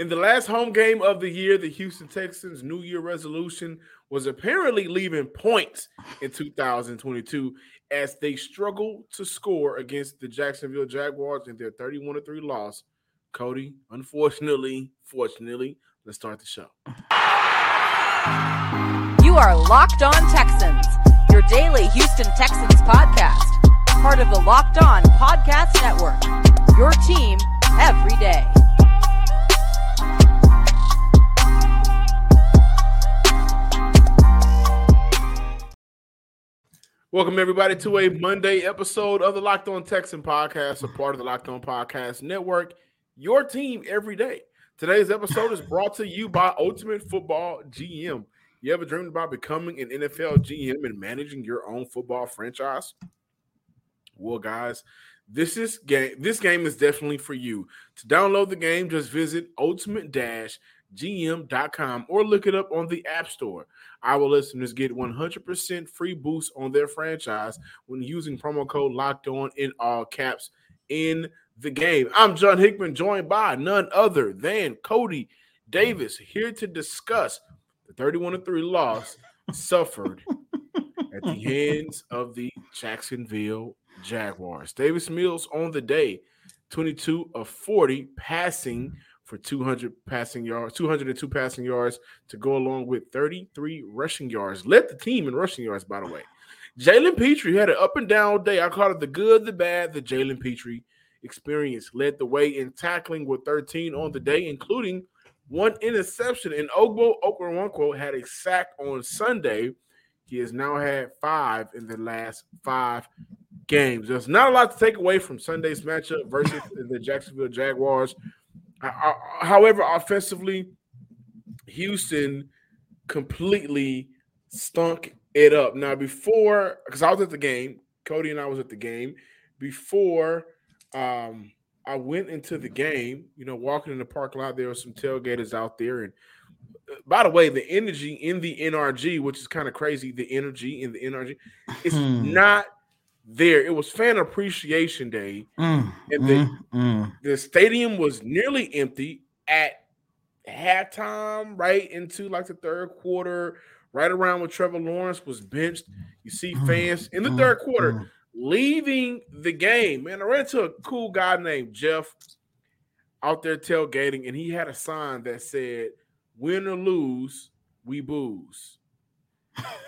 In the last home game of the year, the Houston Texans' New Year resolution was apparently leaving points in 2022 as they struggled to score against the Jacksonville Jaguars in their 31 3 loss. Cody, unfortunately, fortunately, let's start the show. You are Locked On Texans, your daily Houston Texans podcast, part of the Locked On Podcast Network. Your team every day. Welcome everybody to a Monday episode of the Locked On Texan podcast, a part of the Locked On Podcast Network. Your team every day. Today's episode is brought to you by Ultimate Football GM. You ever dreamed about becoming an NFL GM and managing your own football franchise? Well, guys, this is game. This game is definitely for you. To download the game, just visit Ultimate Dash gm.com or look it up on the App Store. Our listeners get 100% free boost on their franchise when using promo code locked on in all caps in the game. I'm John Hickman, joined by none other than Cody Davis, here to discuss the 31 3 loss suffered at the hands of the Jacksonville Jaguars. Davis Mills on the day, 22 of 40 passing for 200 passing yards, 202 passing yards to go along with 33 rushing yards. Led the team in rushing yards, by the way. Jalen Pitre had an up and down day. I call it the good, the bad, the Jalen Pitre experience. Led the way in tackling with 13 on the day, including one interception. And Ogbo Okoronkwo had a sack on Sunday. He has now had five in the last five games. There's not a lot to take away from Sunday's matchup versus the Jacksonville Jaguars. However, offensively, Houston completely stunk it up. Now, before, because I was at the game, Cody and I was at the game. Before um, I went into the game, you know, walking in the parking lot, there were some tailgaters out there. And uh, by the way, the energy in the NRG, which is kind of crazy, the energy in the NRG is hmm. not there. It was fan appreciation day, mm, and the, mm, mm. the stadium was nearly empty at halftime, right into like the third quarter, right around when Trevor Lawrence was benched. You see mm, fans in the mm, third quarter mm. leaving the game. Man, I ran into a cool guy named Jeff out there tailgating, and he had a sign that said, "Win or lose, we booze."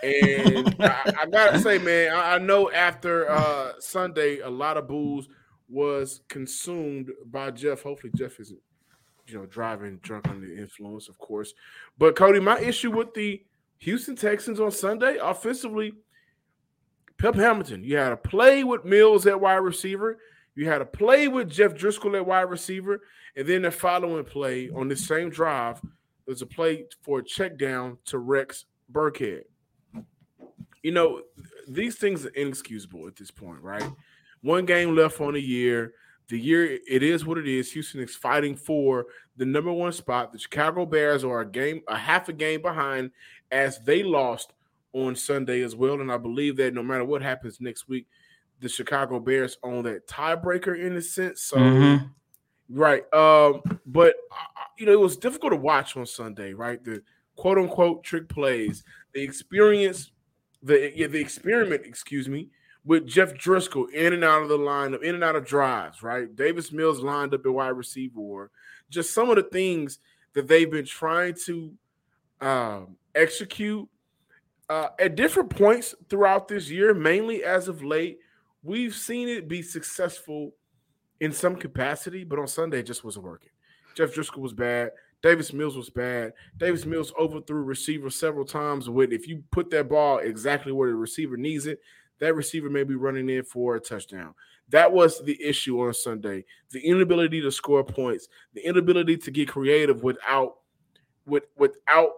And I, I, gotta say, man, I, I know after uh, Sunday, a lot of booze was consumed by Jeff. Hopefully, Jeff isn't, you know, driving drunk under the influence, of course. But Cody, my issue with the Houston Texans on Sunday, offensively, Pep Hamilton, you had a play with Mills at wide receiver. You had a play with Jeff Driskel at wide receiver, and then the following play on the same drive, there's a play for a check down to Rex Burkhead you know, these things are inexcusable at this point, right? One game left on the year. The year it is what it is. Houston is fighting for the number one spot. The Chicago Bears are a game, a half a game behind, as they lost on Sunday as well. And I believe that no matter what happens next week, the Chicago Bears own that tiebreaker in a sense. So, mm-hmm. right. Um, but uh, you know, it was difficult to watch on Sunday, right? The quote unquote trick plays, the experience the the experiment, excuse me, with Jeff Driskel in and out of the lineup, in and out of drives, right? Davis Mills lined up at wide receiver, or just some of the things that they've been trying to um, execute uh, at different points throughout this year, mainly as of late. We've seen it be successful in some capacity, but on Sunday it just wasn't working. Jeff Driskel was bad. Davis Mills was bad. Davis Mills overthrew receiver several times. With if you put that ball exactly where the receiver needs it, that receiver may be running in for a touchdown. That was the issue on Sunday. The inability to score points, the inability to get creative without with without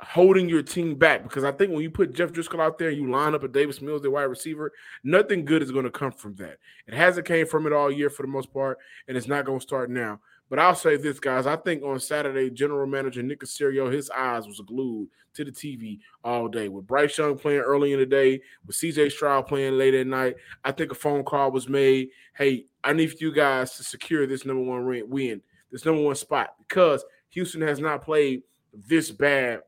holding your team back. Because I think when you put Jeff Driskel out there you line up a Davis Mills, the wide receiver, nothing good is going to come from that. It hasn't came from it all year for the most part, and it's not going to start now. But I'll say this, guys. I think on Saturday, general manager Nick Caserio, his eyes was glued to the TV all day. With Bryce Young playing early in the day, with CJ Stroud playing late at night, I think a phone call was made. Hey, I need you guys to secure this number one win. this number one spot because Houston has not played this bad,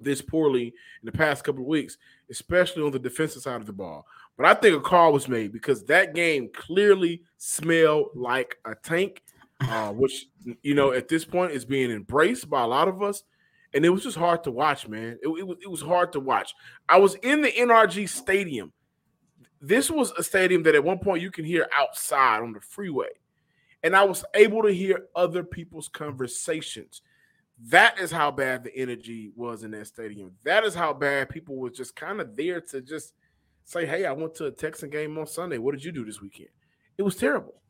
this poorly in the past couple of weeks, especially on the defensive side of the ball. But I think a call was made because that game clearly smelled like a tank, uh, which you know at this point is being embraced by a lot of us, and it was just hard to watch, man. It, it was it was hard to watch. I was in the NRG Stadium. This was a stadium that at one point you can hear outside on the freeway, and I was able to hear other people's conversations. That is how bad the energy was in that stadium. That is how bad people were just kind of there to just say, "Hey, I went to a Texan game on Sunday. What did you do this weekend?" It was terrible.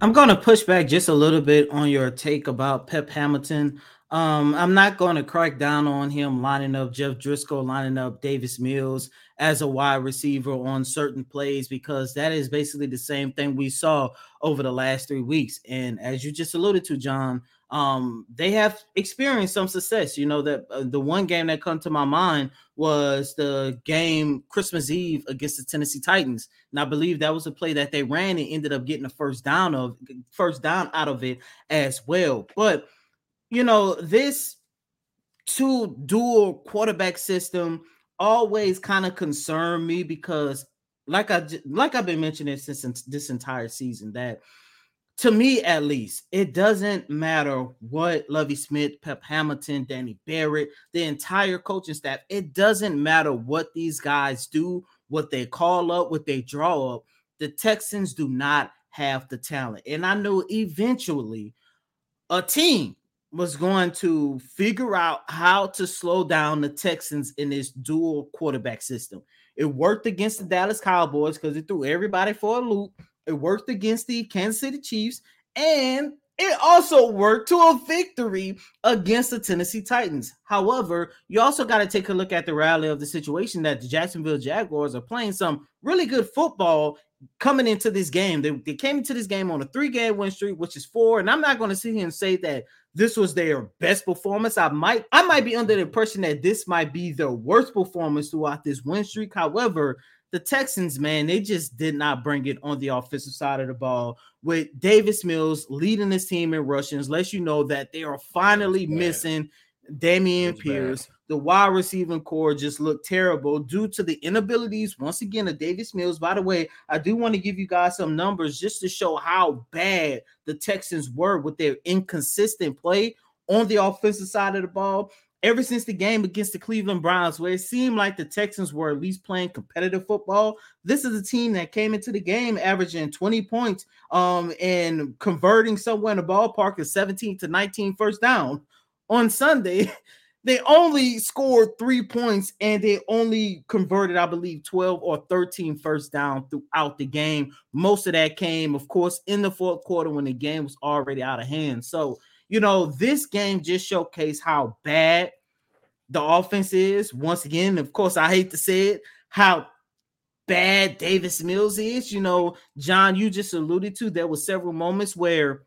I'm going to push back just a little bit on your take about Pep Hamilton. Um, I'm not going to crack down on him lining up Jeff Driskel, lining up Davis Mills as a wide receiver on certain plays because that is basically the same thing we saw over the last three weeks. And as you just alluded to, John, um, they have experienced some success. You know that uh, the one game that come to my mind was the game Christmas Eve against the Tennessee Titans, and I believe that was a play that they ran and ended up getting a first down of first down out of it as well. But you know this two dual quarterback system always kind of concerned me because like I like I've been mentioning since this entire season that to me at least, it doesn't matter what Lovie Smith, Pep Hamilton, Danny Barrett, the entire coaching staff, it doesn't matter what these guys do, what they call up, what they draw up. The Texans do not have the talent. And I know eventually a team was going to figure out how to slow down the Texans in this dual quarterback system. It worked against the Dallas Cowboys because it threw everybody for a loop. It worked against the Kansas City Chiefs, and it also worked to a victory against the Tennessee Titans. However, you also got to take a look at the rally of the situation that the Jacksonville Jaguars are playing some really good football coming into this game. They, they came into this game on a three game win streak, which is four. And I'm not going to sit here and say that this was their best performance. I might I might be under the impression that this might be their worst performance throughout this win streak. However, the Texans, man, they just did not bring it on the offensive side of the ball. With Davis Mills leading this team in rushings, lets you know that they are finally missing Dameon Pierce. Bad. The wide receiving core just looked terrible due to the inabilities, once again, of Davis Mills. By the way, I do want to give you guys some numbers just to show how bad the Texans were with their inconsistent play on the offensive side of the ball ever since the game against the Cleveland Browns, where it seemed like the Texans were at least playing competitive football. This is a team that came into the game averaging 20 points um, and converting somewhere in the ballpark of 17 to 19 first down. On Sunday, they only scored three points and they only converted, I believe, 12 or 13 first down throughout the game. Most of that came, of course, in the fourth quarter when the game was already out of hand. So, you know, this game just showcased how bad the offense is. Once again, of course, I hate to say it, how bad Davis Mills is. You know, John, you just alluded to there were several moments where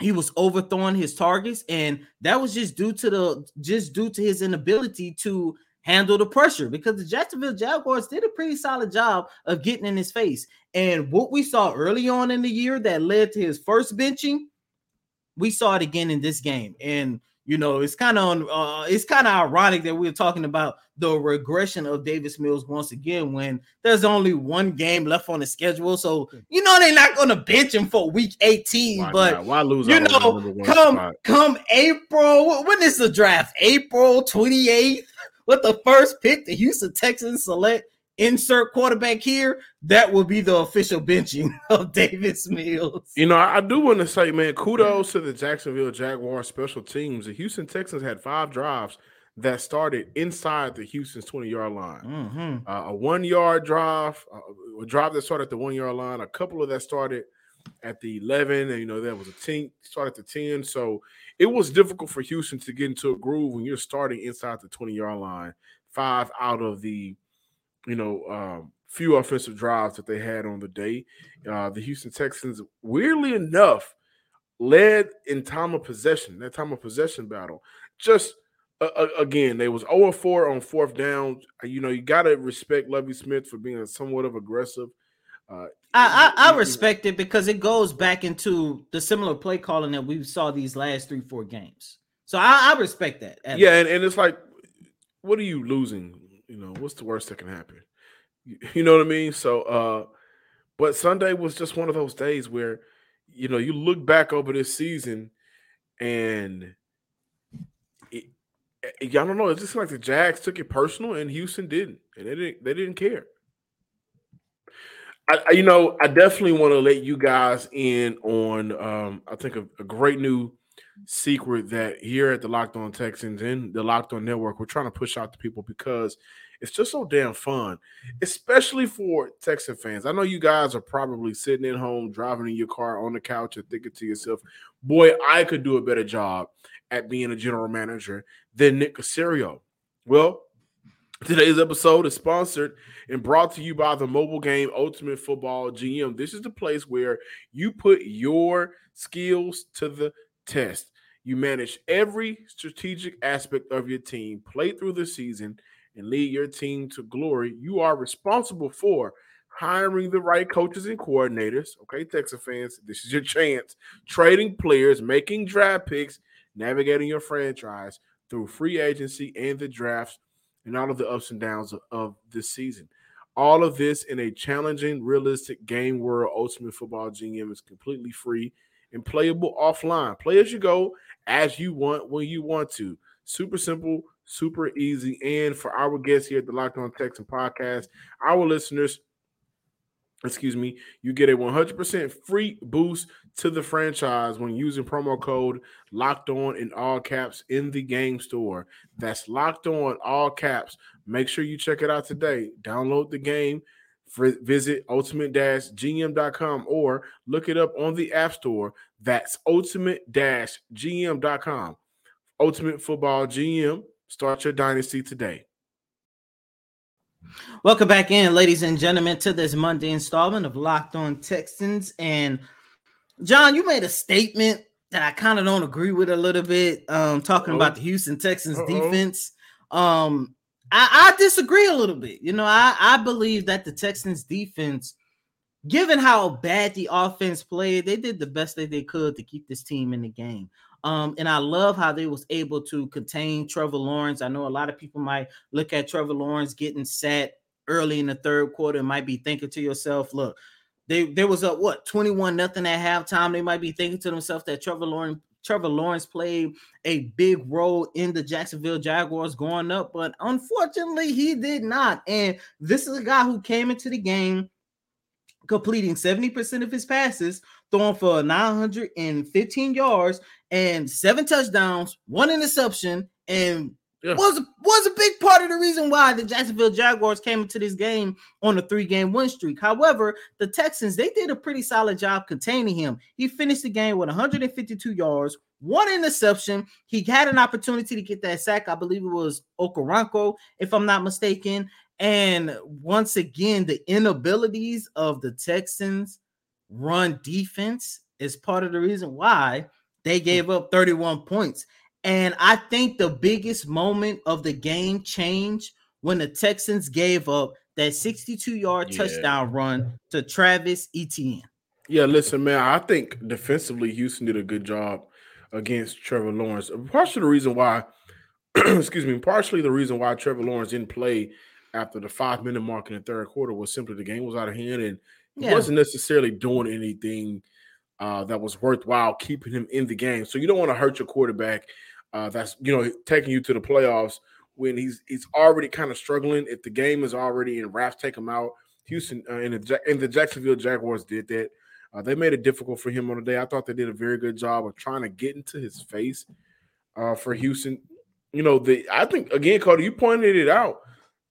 he was overthrowing his targets, and that was just due to the just due to his inability to handle the pressure because the Jacksonville Jaguars did a pretty solid job of getting in his face. And what we saw early on in the year that led to his first benching we saw it again in this game. And you know, it's kind of uh, it's kind of ironic that we're talking about the regression of Davis Mills once again when there's only one game left on the schedule. So you know they're not going to bench him for week 18. Why but not? why lose? You know, come spot? come April. When is the draft? April 28th. With the first pick, the Houston Texans select insert quarterback here, that will be the official benching of Davis Mills. You know, I, do want to say, man, kudos to the Jacksonville Jaguars special teams. The Houston Texans had five drives that started inside the Houston's 20 yard line. Mm-hmm. Uh, a one yard drive, uh, a drive that started at the one yard line, a couple of that started at the 11, and you know, that was a 10, started at the 10. So it was difficult for Houston to get into a groove when you're starting inside the 20 yard line. Five out of the you know, um, few offensive drives that they had on the day. Uh, the Houston Texans, weirdly enough, led in time of possession, that time of possession battle. Just uh, again, they was 0 4 on fourth down. You know, you got to respect Lovie Smith for being somewhat of aggressive. Uh, I, I, I respect it because it goes back into the similar play calling that we saw these last three four games. So I, I respect that. Yeah, and, and it's like, what are you losing? You know, what's the worst that can happen? You, you know what I mean? So, uh, but Sunday was just one of those days where, you know, you look back over this season, and it, I don't know. It's just like the Jags took it personal, and Houston didn't, and they didn't. They didn't care. I, you know, I definitely want to let you guys in on. Um, I think a, a, great new secret that here at the Locked On Texans and the Locked On Network, we're trying to push out to people because it's just so damn fun, especially for Texan fans. I know you guys are probably sitting at home, driving in your car on the couch, and thinking to yourself, "Boy, I could do a better job at being a general manager than Nick Caserio." Well, Today's episode is sponsored and brought to you by the mobile game Ultimate Football GM. This is the place where you put your skills to the test. You manage every strategic aspect of your team, play through the season, and lead your team to glory. You are responsible for hiring the right coaches and coordinators. Okay, Texas fans, this is your chance. Trading players, making draft picks, navigating your franchise through free agency and the drafts and all of the ups and downs of, of this season. All of this in a challenging, realistic game world. Ultimate Football GM is completely free and playable offline. Play as you go, as you want, when you want to. Super simple, super easy. And for our guests here at the Locked On Texan podcast, our listeners, excuse me, you get a 100% free boost to the franchise when using promo code locked on in all caps in the game store. That's locked on all caps. Make sure you check it out today. Download the game, visit ultimate-gm.com or look it up on the App Store. That's ultimate-gm.com. Ultimate Football GM. Start your dynasty today. Welcome back in, ladies and gentlemen, to this Monday installment of Locked On Texans. And John, you made a statement that I kind of don't agree with a little bit. Um, talking Uh-oh. about the Houston Texans Uh-oh. defense. Um, I, I disagree a little bit. You know, I, I believe that the Texans defense, given how bad the offense played, they did the best that they could to keep this team in the game. Um, and I love how they was able to contain Trevor Lawrence. I know a lot of people might look at Trevor Lawrence getting set early in the third quarter and might be thinking to yourself, look, they there was a what 21 nothing at halftime. They might be thinking to themselves that Trevor Lawrence Trevor Lawrence played a big role in the Jacksonville Jaguars going up, but unfortunately, he did not. And this is a guy who came into the game completing 70% of his passes, throwing for 915 yards and seven touchdowns, one interception, and yeah. was was a big part of the reason why the Jacksonville Jaguars came into this game on a three-game win streak. However, the Texans they did a pretty solid job containing him. He finished the game with 152 yards, one interception. He had an opportunity to get that sack. I believe it was Okoronkwo, if I'm not mistaken. And once again, the inabilities of the Texans run defense is part of the reason why they gave up 31 points. And I think the biggest moment of the game changed when the Texans gave up that 62 yard yeah. touchdown run to Travis Etienne. Yeah, listen, man, I think defensively Houston did a good job against Trevor Lawrence. Partially the reason why, excuse me, partially the reason why Trevor Lawrence didn't play after the five minute mark in the third quarter was simply the game was out of hand and he yeah. wasn't necessarily doing anything uh, that was worthwhile keeping him in the game. So you don't want to hurt your quarterback uh, that's you know taking you to the playoffs when he's he's already kind of struggling. If the game is already in wraps, take him out. Houston uh, and the and the Jacksonville Jaguars did that. Uh, they made it difficult for him on the day. I thought they did a very good job of trying to get into his face uh, for Houston. You know, the I think again, Cody, you pointed it out.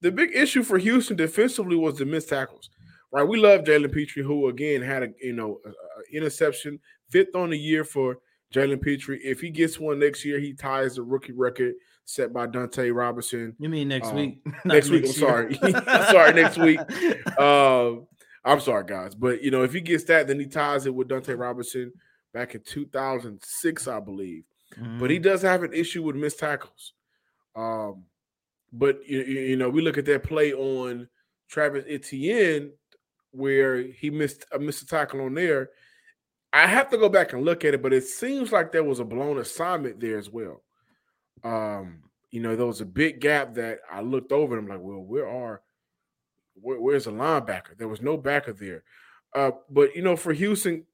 The big issue for Houston defensively was the missed tackles. Right, we love Jalen Pitre, who again had a you know a, a interception, fifth on the year for Jalen Pitre. If he gets one next year, he ties the rookie record set by Dunta Robinson. You mean next um, week? next week. I'm sorry. sorry, next week. Um, I'm sorry, guys. But you know, if he gets that, then he ties it with Dunta Robinson back in 2006, I believe. Mm-hmm. But he mm-hmm. does have an issue with missed tackles. Um, but you, you know, we look at that play on Travis Etienne where he missed a missed a tackle on there. I have to go back and look at it, but it seems like there was a blown assignment there as well. Um, you know, there was a big gap that I looked over and I'm like, well, where are where, where's the linebacker? There was no backer there. Uh, but you know, for Houston,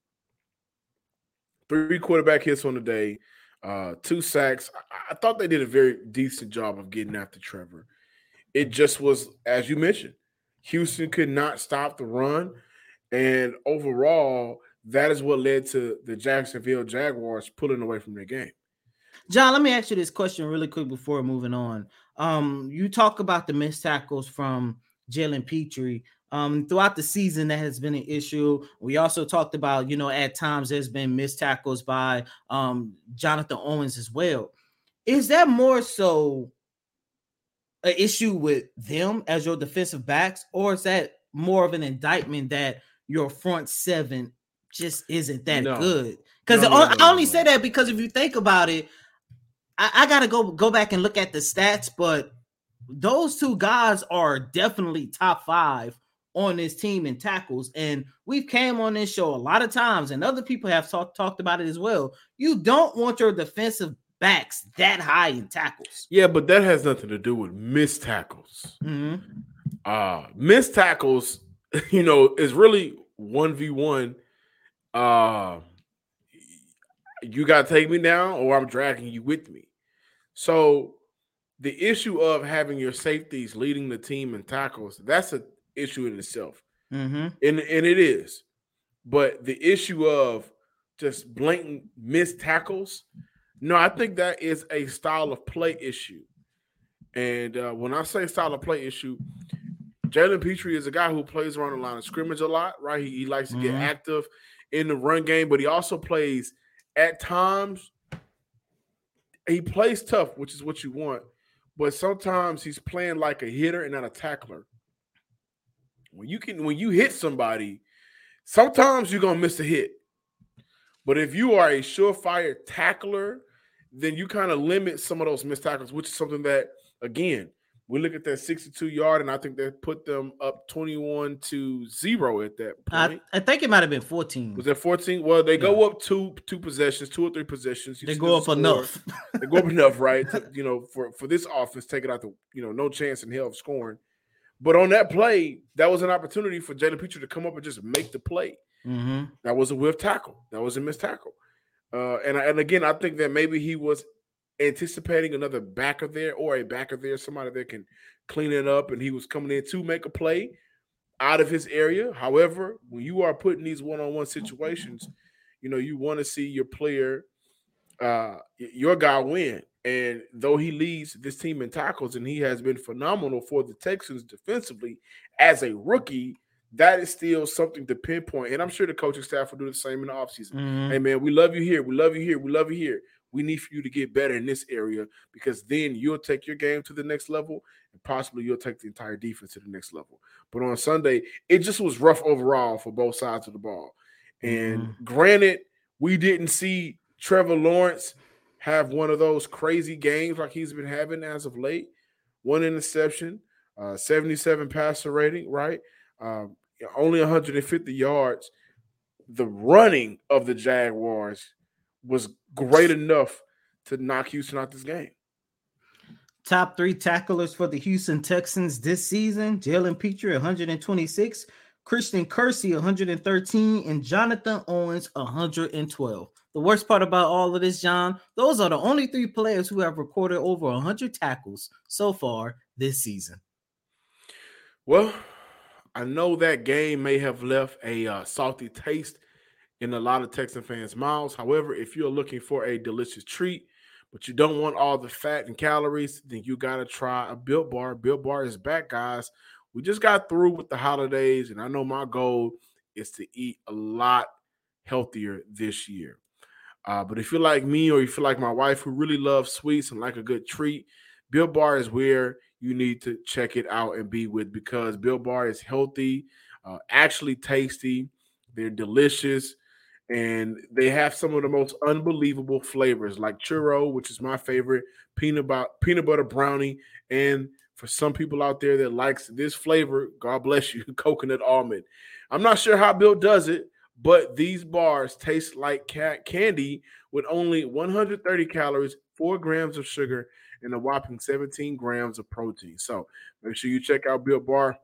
three quarterback hits on the day, uh, two sacks. I, I thought they did a very decent job of getting after Trevor. It just was, as you mentioned, Houston could not stop the run. And overall, that is what led to the Jacksonville Jaguars pulling away from their game. John, let me ask you this question really quick before moving on. Um, you talk about the missed tackles from Jalen Pitre. Um, throughout the season, that has been an issue. We also talked about, you know, at times there's been missed tackles by um, Jonathan Owens as well. Is that more so an issue with them as your defensive backs, or is that more of an indictment that your front seven just isn't that no. good? Because no, no, I only say that because if you think about it, I, I gotta go go back and look at the stats, but those two guys are definitely top five on this team in tackles. And we've came on this show a lot of times, and other people have talk, talked about it as well. You don't want your defensive backs that high in tackles. Yeah, but that has nothing to do with missed tackles. Mm-hmm. Uh missed tackles, you know, is really one v one. Uh you gotta take me down, or I'm dragging you with me. So the issue of having your safeties leading the team in tackles, that's an issue in itself. Mm-hmm. And, and it is. But the issue of just blatant missed tackles, no, I think that is a style of play issue. And uh, when I say style of play issue, Jalen Pitre is a guy who plays around the line of scrimmage a lot, right? He, he likes to mm-hmm. get active in the run game, but he also plays at times. He plays tough, which is what you want but sometimes he's playing like a hitter and not a tackler. When you can, when you hit somebody, sometimes you're gonna miss a hit. But if you are a surefire tackler, then you kind of limit some of those missed tackles, which is something that, again, we look at that 62 yard, and I think they put them up 21 to zero at that point. I, I think it might have been 14. Was it 14? Well, they yeah. go up two two possessions, two or three possessions. You they go up score. enough. they go up enough, right? To, you know, for for this offense, take it out the you know no chance in hell of scoring. But on that play, that was an opportunity for Jalen Pitre to come up and just make the play. Mm-hmm. That was a whiff tackle. That was a missed tackle. Uh, and and again, I think that maybe he was anticipating another backer there or a backer there, somebody that can clean it up, and he was coming in to make a play out of his area. However, when you are putting these one-on-one situations, you know you want to see your player, uh, your guy win. And though he leads this team in tackles, and he has been phenomenal for the Texans defensively as a rookie, that is still something to pinpoint. And I'm sure the coaching staff will do the same in the offseason. Mm-hmm. Hey, man, we love you here. We love you here. We love you here. We need for you to get better in this area because then you'll take your game to the next level and possibly you'll take the entire defense to the next level. But on Sunday, it just was rough overall for both sides of the ball. And mm-hmm. granted, we didn't see Trevor Lawrence have one of those crazy games like he's been having as of late. One interception, uh, 77 passer rating, right? Um, only 150 yards. The running of the Jaguars was great enough to knock Houston out this game. Top three tacklers for the Houston Texans this season Jalen Pitre, 126, Christian Kirksey, 113, and Jonathan Owens, 112. The worst part about all of this, John, those are the only three players who have recorded over 100 tackles so far this season. Well, I know that game may have left a uh, salty taste in a lot of Texan fans' mouths. However, if you're looking for a delicious treat, but you don't want all the fat and calories, then you got to try a Built Bar. Built Bar is back, guys. We just got through with the holidays, and I know my goal is to eat a lot healthier this year. Uh, but if you're like me or you feel like my wife who really loves sweets and like a good treat, Built Bar is where you need to check it out and be with because Built Bar is healthy, uh, actually tasty, they're delicious and they have some of the most unbelievable flavors like churro which is my favorite peanut butter peanut butter brownie and for some people out there that likes this flavor god bless you coconut almond I'm not sure how bill does it, but these bars taste like cat candy with only 130 calories, four grams of sugar, and a whopping 17 grams of protein. So make sure you check out Built Bar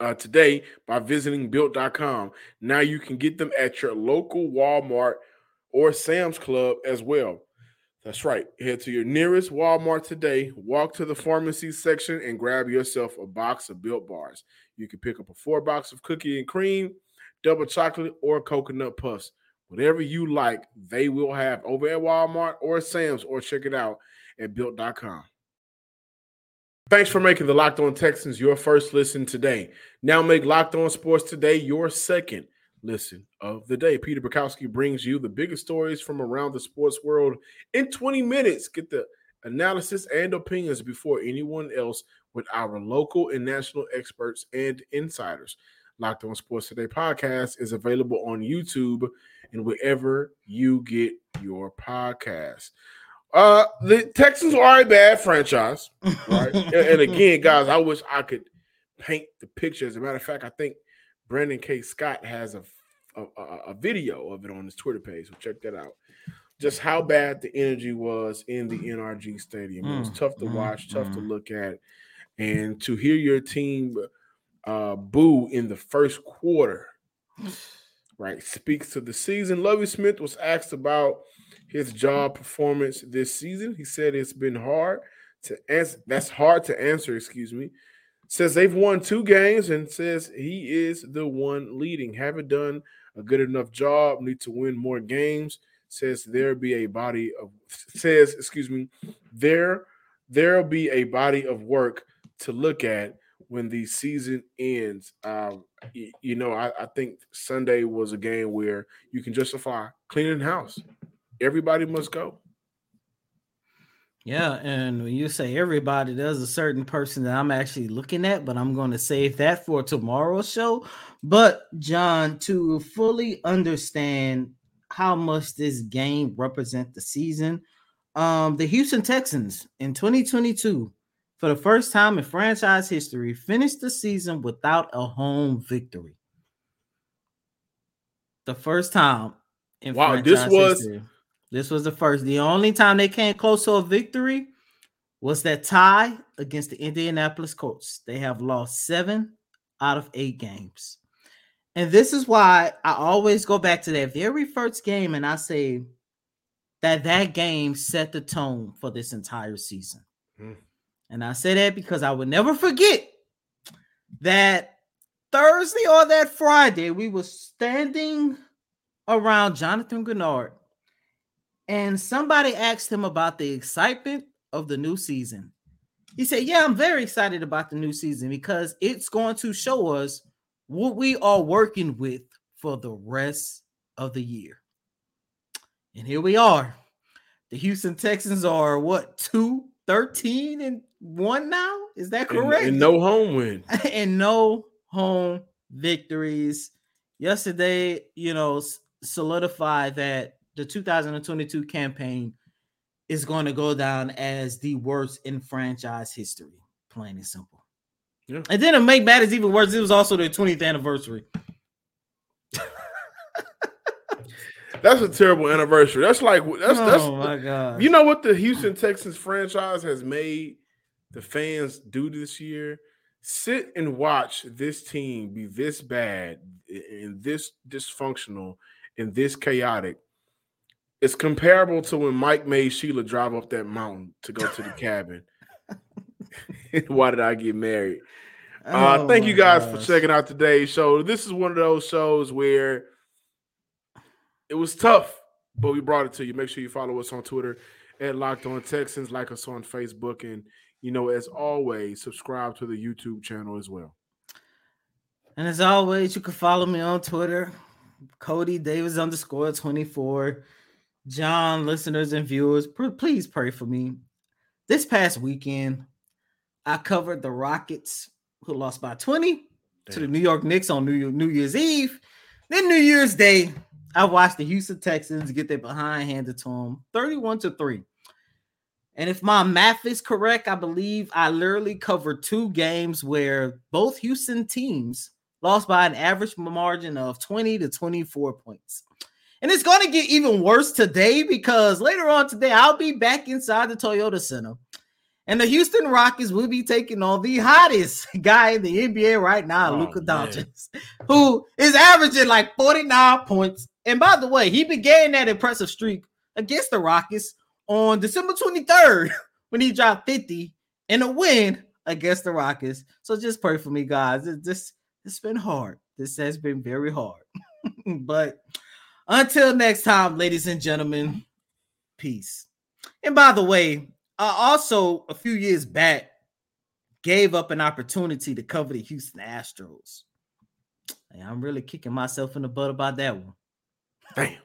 uh, today by visiting built.com. Now you can get them at your local Walmart or Sam's Club as well. That's right. Head to your nearest Walmart today, walk to the pharmacy section, and grab yourself a box of built bars. You can pick up a four box of cookie and cream, double chocolate, or coconut puffs. Whatever you like, they will have over at Walmart or Sam's, or check it out at built.com. Thanks for making the Locked On Texans your first listen today. Now make Locked On Sports Today your second listen of the day. Peter Bukowski brings you the biggest stories from around the sports world in 20 minutes. Get the analysis and opinions before anyone else with our local and national experts and insiders. Locked On Sports Today podcast is available on YouTube and wherever you get your podcast. Uh, the Texans are a bad franchise, right? and, and again, guys, I wish I could paint the picture. As a matter of fact, I think Brandon K. Scott has a, a, a video of it on his Twitter page, so check that out. Just how bad the energy was in the NRG Stadium. It was tough to watch, tough to look at, and to hear your team uh, boo in the first quarter, right, speaks to the season. Lovie Smith was asked about his job performance this season. He said it's been hard to answer. That's hard to answer, excuse me. Says they've won two games and says he is the one leading. Haven't done a good enough job. Need to win more games. Says there be a body of says, excuse me, there there'll be a body of work to look at when the season ends. Um, you, you know, I, I think Sunday was a game where you can justify cleaning house everybody must go. Yeah, and when you say everybody, there's a certain person that I'm actually looking at, but I'm going to save that for tomorrow's show. But John, to fully understand how much this game represent the season, um, the Houston Texans in 2022, for the first time in franchise history, finished the season without a home victory. The first time in wow, this was history. This was the first. The only time they came close to a victory was that tie against the Indianapolis Colts. They have lost seven out of eight games. And this is why I always go back to that very first game and I say that that game set the tone for this entire season. Hmm. And I say that because I would never forget that Thursday or that Friday, we were standing around Jonathan Greenard and somebody asked him about the excitement of the new season. He said, Yeah, I'm very excited about the new season because it's going to show us what we are working with for the rest of the year. And here we are. The Houston Texans are what, 2 13 and 1 now? Is that correct? And, and no home win. and no home victories. Yesterday, you know, solidified that the 2022 campaign is going to go down as the worst in franchise history, plain and simple. Yeah. And then to make matters even worse, it was also their 20th anniversary. that's a terrible anniversary. That's like that's oh that's my god. You know what the Houston Texans franchise has made the fans do this year? Sit and watch this team be this bad and this dysfunctional and this chaotic it's comparable to when Mike made Sheila drive up that mountain to go to the cabin. Why did I get married? Uh, oh thank you guys gosh. for checking out today's show. This is one of those shows where it was tough, but we brought it to you. Make sure you follow us on Twitter at Locked On Texans, like us on Facebook, and you know, as always, subscribe to the YouTube channel as well. And as always, you can follow me on Twitter, Cody Davis underscore 24. John, listeners and viewers, please pray for me. This past weekend, I covered the Rockets who lost by 20 Damn. to the New York Knicks on New, New Year's Eve. Then New Year's Day, I watched the Houston Texans get their behind handed to them 31 to 3. And if my math is correct, I believe I literally covered two games where both Houston teams lost by an average margin of 20 to 24 points. And it's going to get even worse today because later on today, I'll be back inside the Toyota Center. And the Houston Rockets will be taking on the hottest guy in the NBA right now, oh, Luka Doncic, who is averaging like 49 points. And by the way, he began that impressive streak against the Rockets on December 23rd when he dropped 50 in a win against the Rockets. So just pray for me, guys. This it's been hard. This has been very hard. but until next time, ladies and gentlemen, peace. And by the way, I also a few years back gave up an opportunity to cover the Houston Astros. And I'm really kicking myself in the butt about that one. Damn.